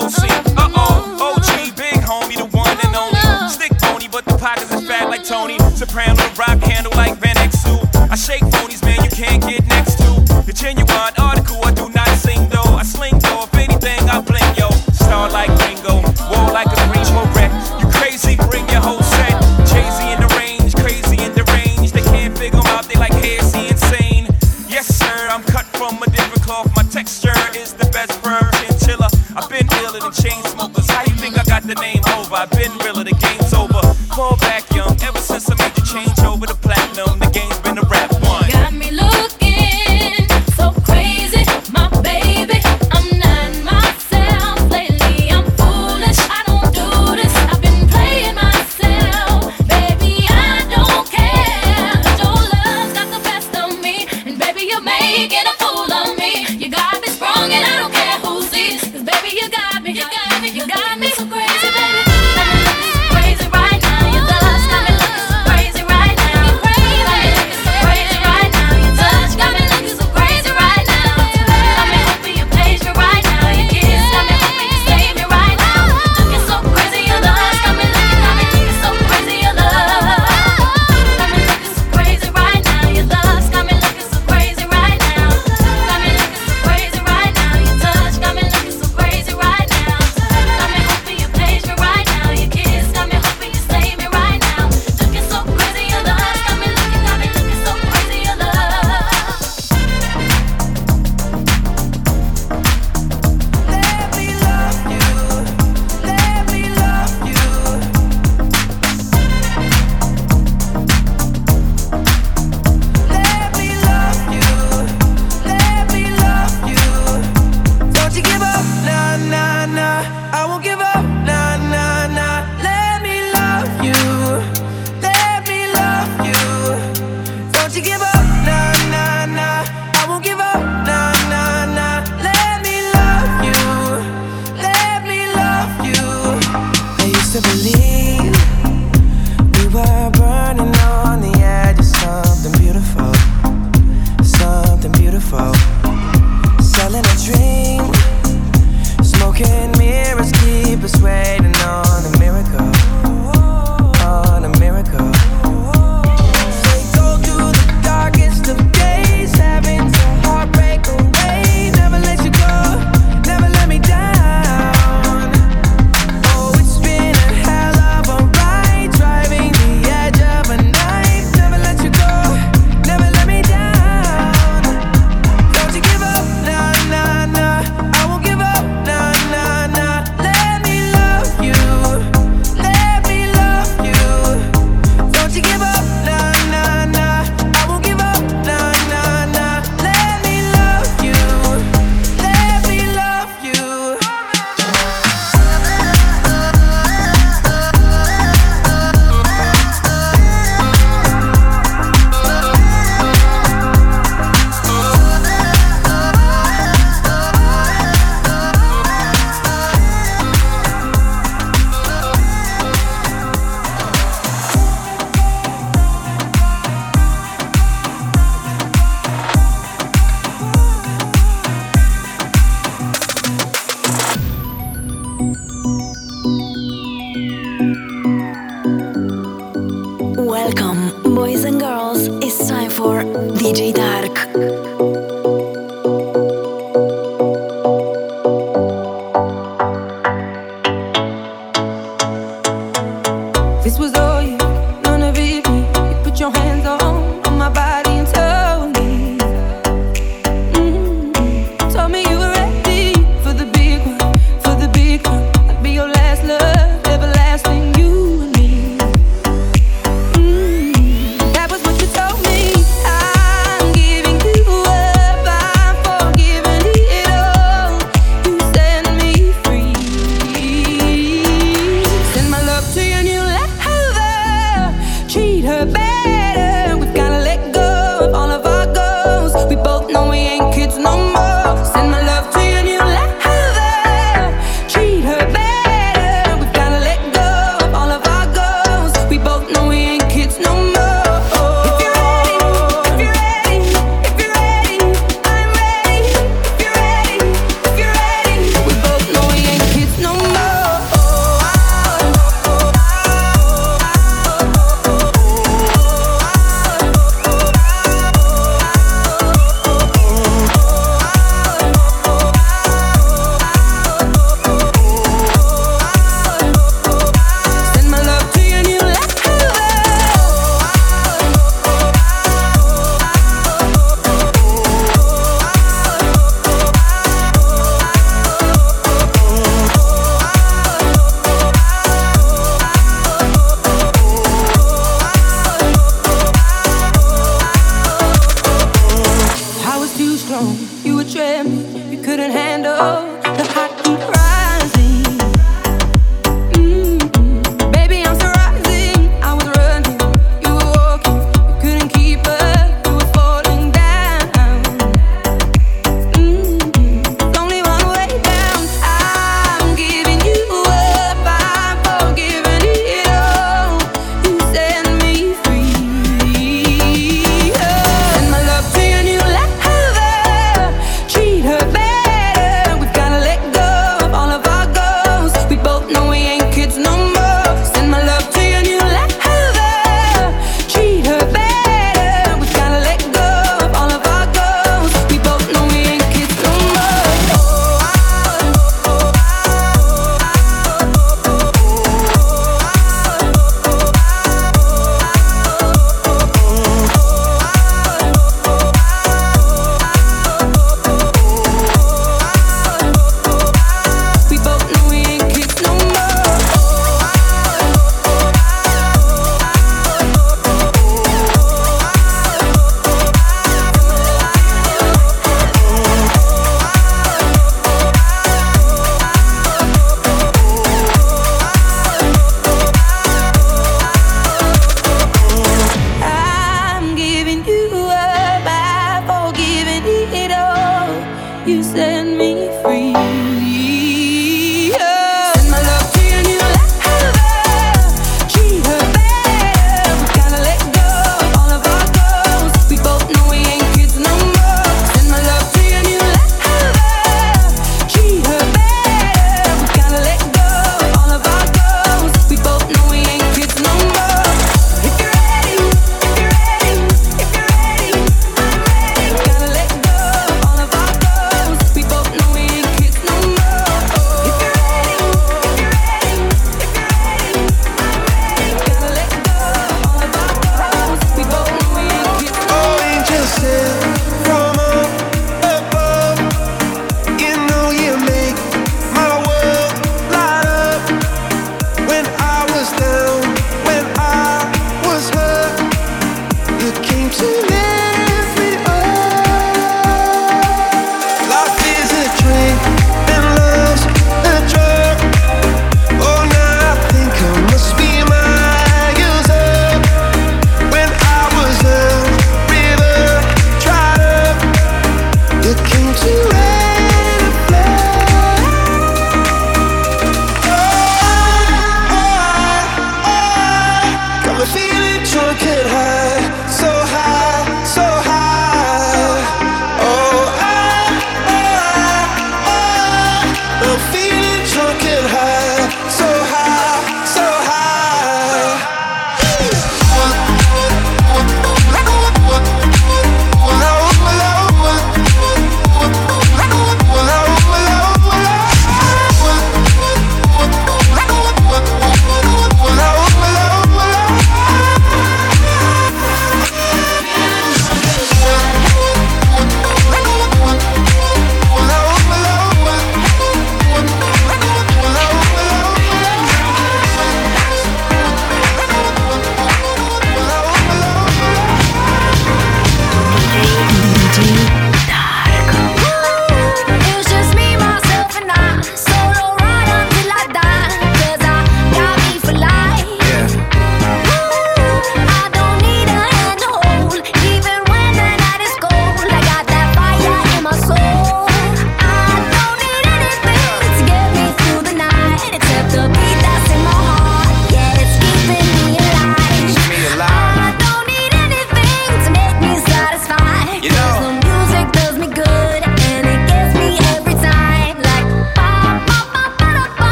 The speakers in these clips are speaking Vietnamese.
whole scene.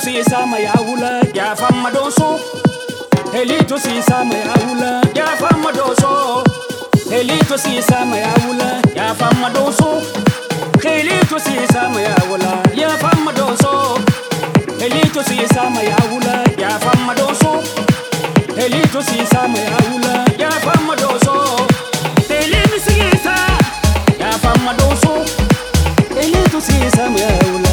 siisama yaawula yaafama dooso heliitu siisama yaawula yaafama dooso heliitu siisama yaawula yaafama dooso heliitu siisama yaawula yaafama dooso heliitu siisama yaawula yaafama dooso heliitu siisama yaawula yaafama dooso heliitu siisa yaafama dooso heliitu siisama yaawula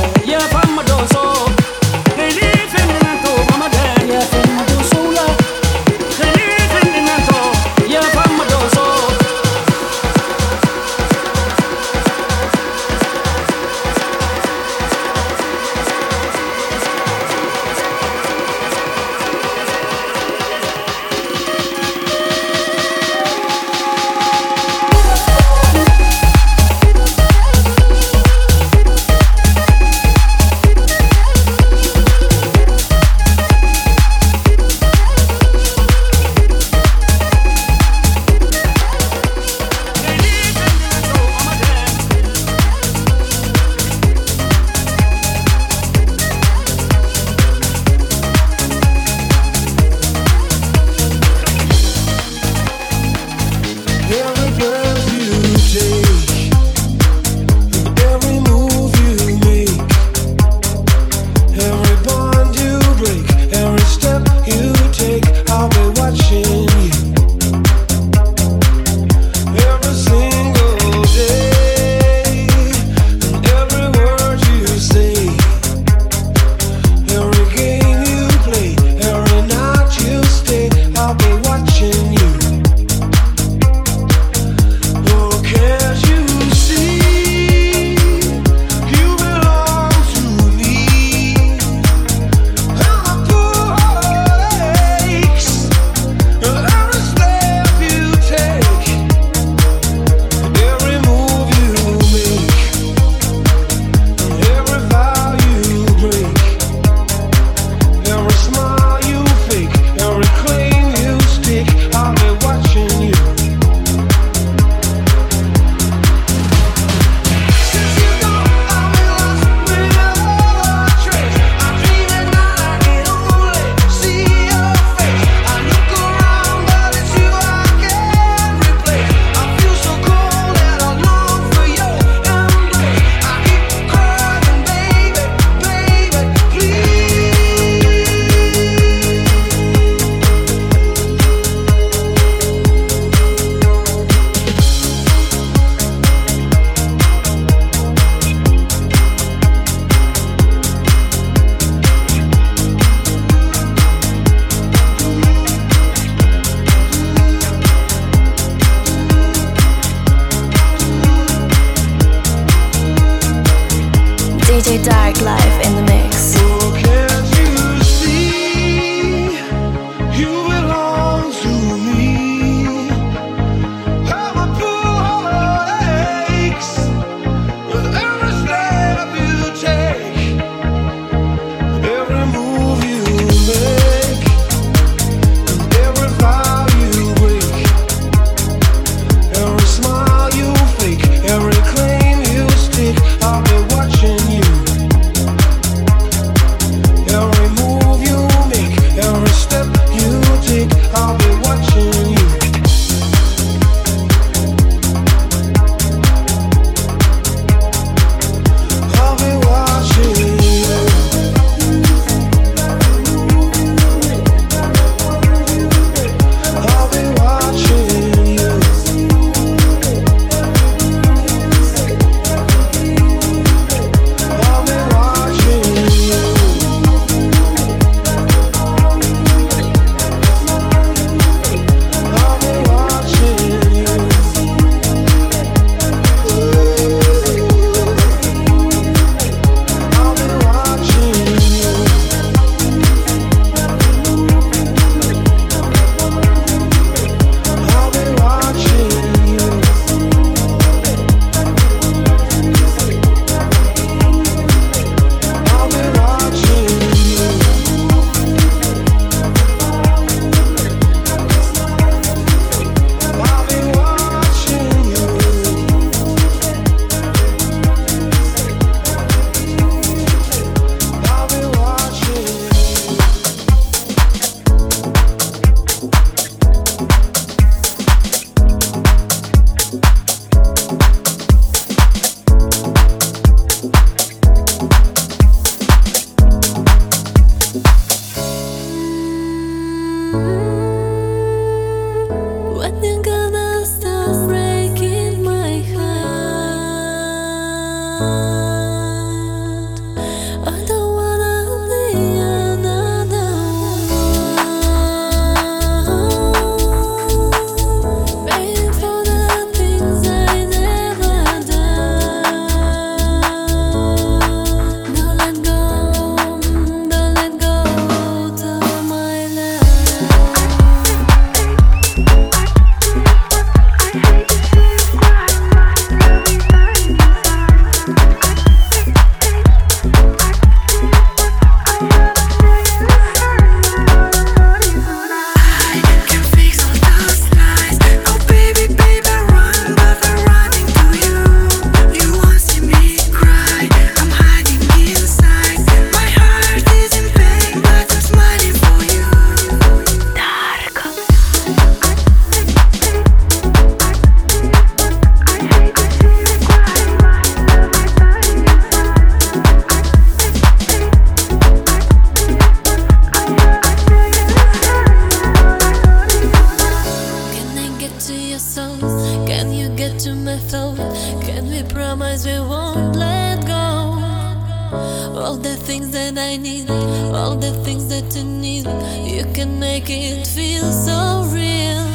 the things that I need, all the things that you need. You can make it feel so real.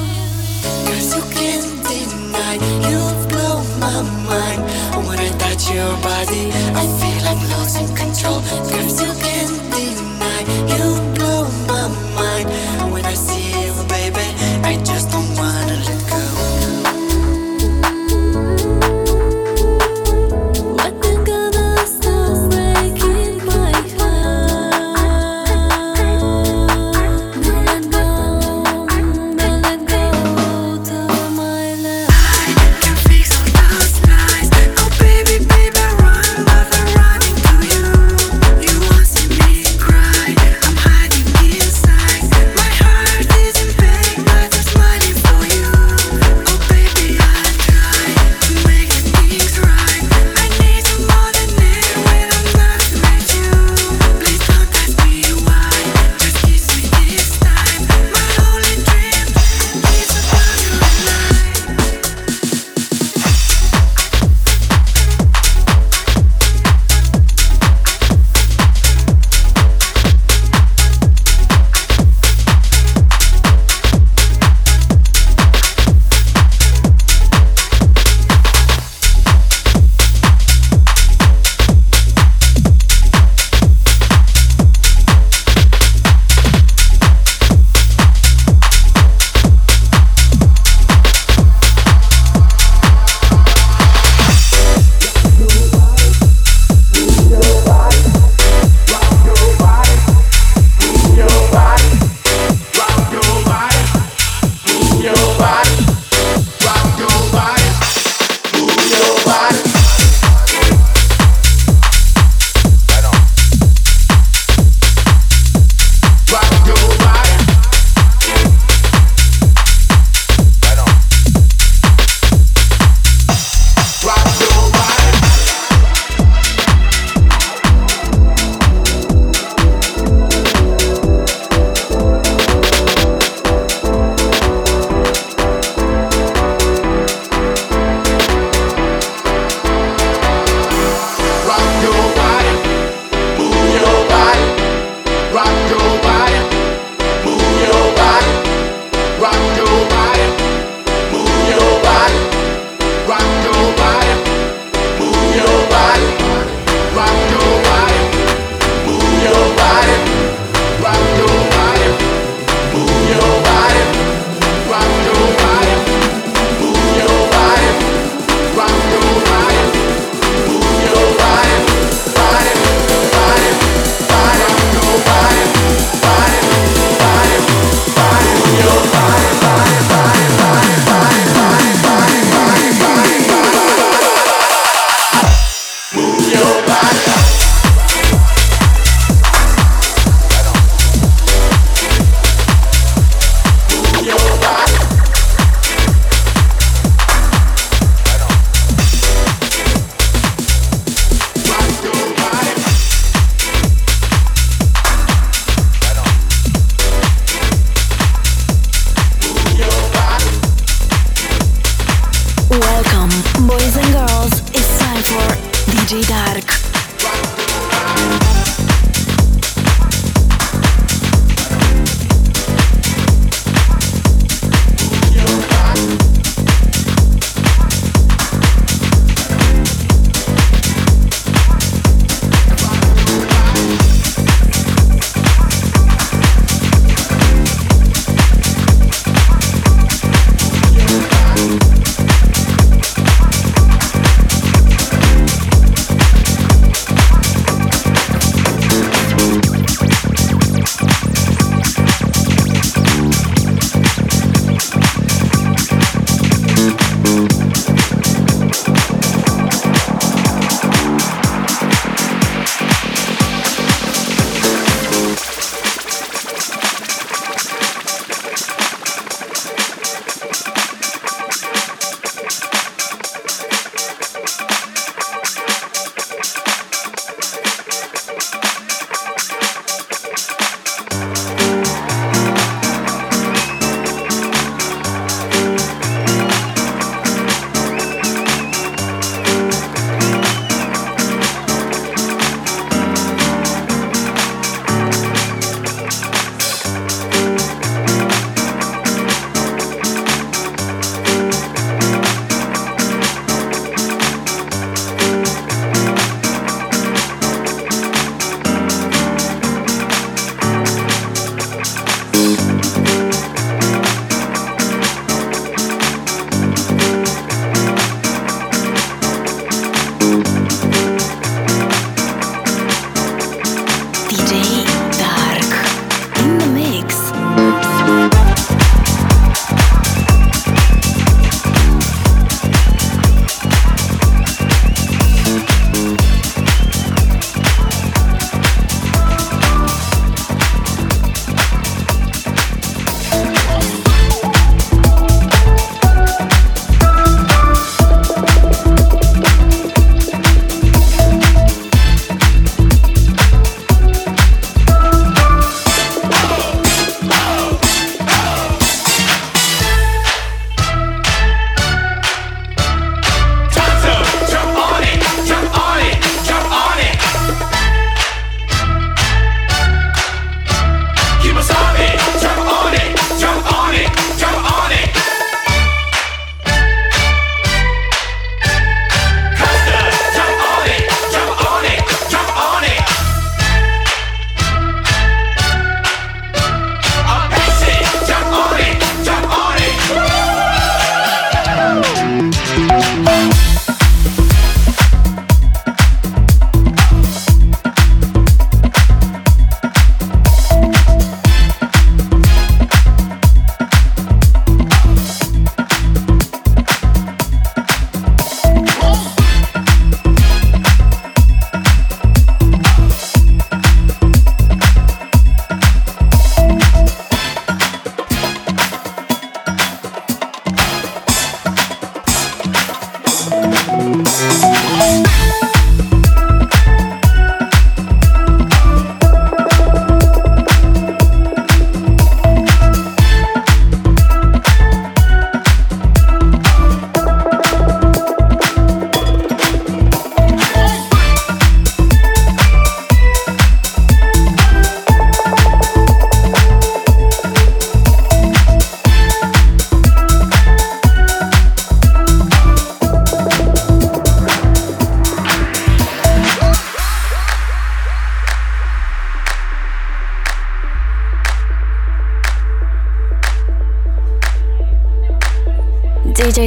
Cause you can't deny, you blow my mind. When I touch your body, I feel I'm losing control. Cause you can't deny, you